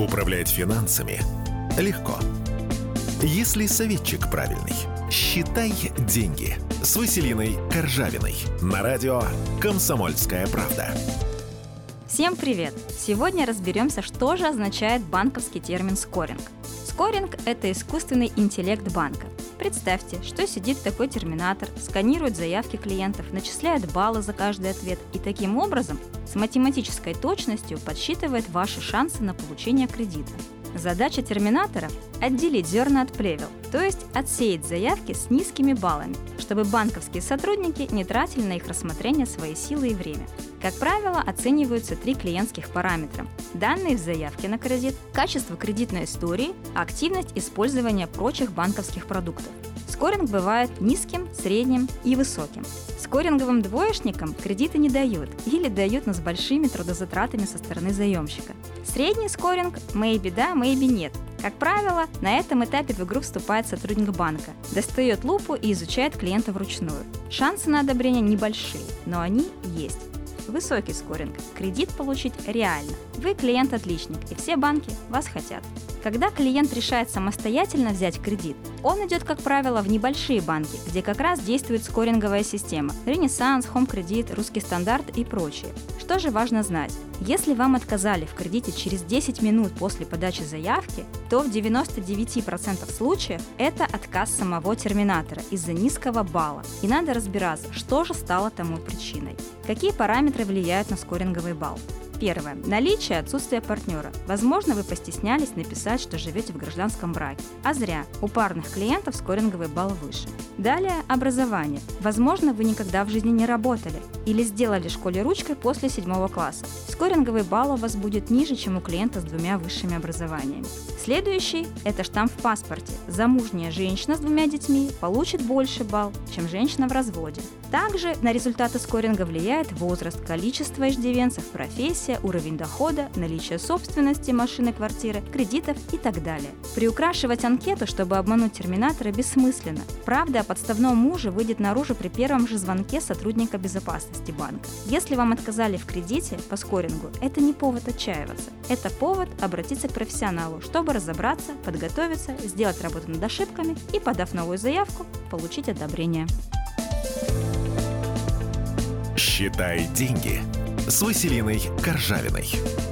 Управлять финансами легко. Если советчик правильный. Считай деньги с Василиной Коржавиной на радио «Комсомольская правда». Всем привет! Сегодня разберемся, что же означает банковский термин «скоринг». Скоринг – это искусственный интеллект банка. Представьте, что сидит такой терминатор, сканирует заявки клиентов, начисляет баллы за каждый ответ и таким образом с математической точностью подсчитывает ваши шансы на получение кредита. Задача терминатора – отделить зерна от плевел, то есть отсеять заявки с низкими баллами, чтобы банковские сотрудники не тратили на их рассмотрение свои силы и время. Как правило, оцениваются три клиентских параметра. Данные в заявке на кредит, качество кредитной истории, активность использования прочих банковских продуктов. Скоринг бывает низким, средним и высоким. Скоринговым двоечникам кредиты не дают или дают, но с большими трудозатратами со стороны заемщика. Средний скоринг – maybe да, maybe нет. Как правило, на этом этапе в игру вступает сотрудник банка, достает лупу и изучает клиента вручную. Шансы на одобрение небольшие, но они есть. Высокий скоринг. Кредит получить реально. Вы клиент-отличник, и все банки вас хотят. Когда клиент решает самостоятельно взять кредит, он идет, как правило, в небольшие банки, где как раз действует скоринговая система – Ренессанс, Home Кредит, Русский стандарт и прочие. Что же важно знать? Если вам отказали в кредите через 10 минут после подачи заявки, то в 99% случаев это отказ самого терминатора из-за низкого балла. И надо разбираться, что же стало тому причиной. Какие параметры влияют на скоринговый балл? Первое. Наличие отсутствия партнера. Возможно, вы постеснялись написать, что живете в гражданском браке. А зря. У парных клиентов скоринговый балл выше. Далее образование. Возможно, вы никогда в жизни не работали или сделали школе ручкой после седьмого класса. Скоринговый балл у вас будет ниже, чем у клиента с двумя высшими образованиями. Следующий – это штамп в паспорте. Замужняя женщина с двумя детьми получит больше балл, чем женщина в разводе. Также на результаты скоринга влияет возраст, количество иждивенцев, профессия, уровень дохода, наличие собственности, машины, квартиры, кредитов и так далее. Приукрашивать анкету, чтобы обмануть терминатора, бессмысленно. Правда подставном муже выйдет наружу при первом же звонке сотрудника безопасности банка. Если вам отказали в кредите по скорингу, это не повод отчаиваться. Это повод обратиться к профессионалу, чтобы разобраться, подготовиться, сделать работу над ошибками и, подав новую заявку, получить одобрение. «Считай деньги» с Василиной Коржавиной.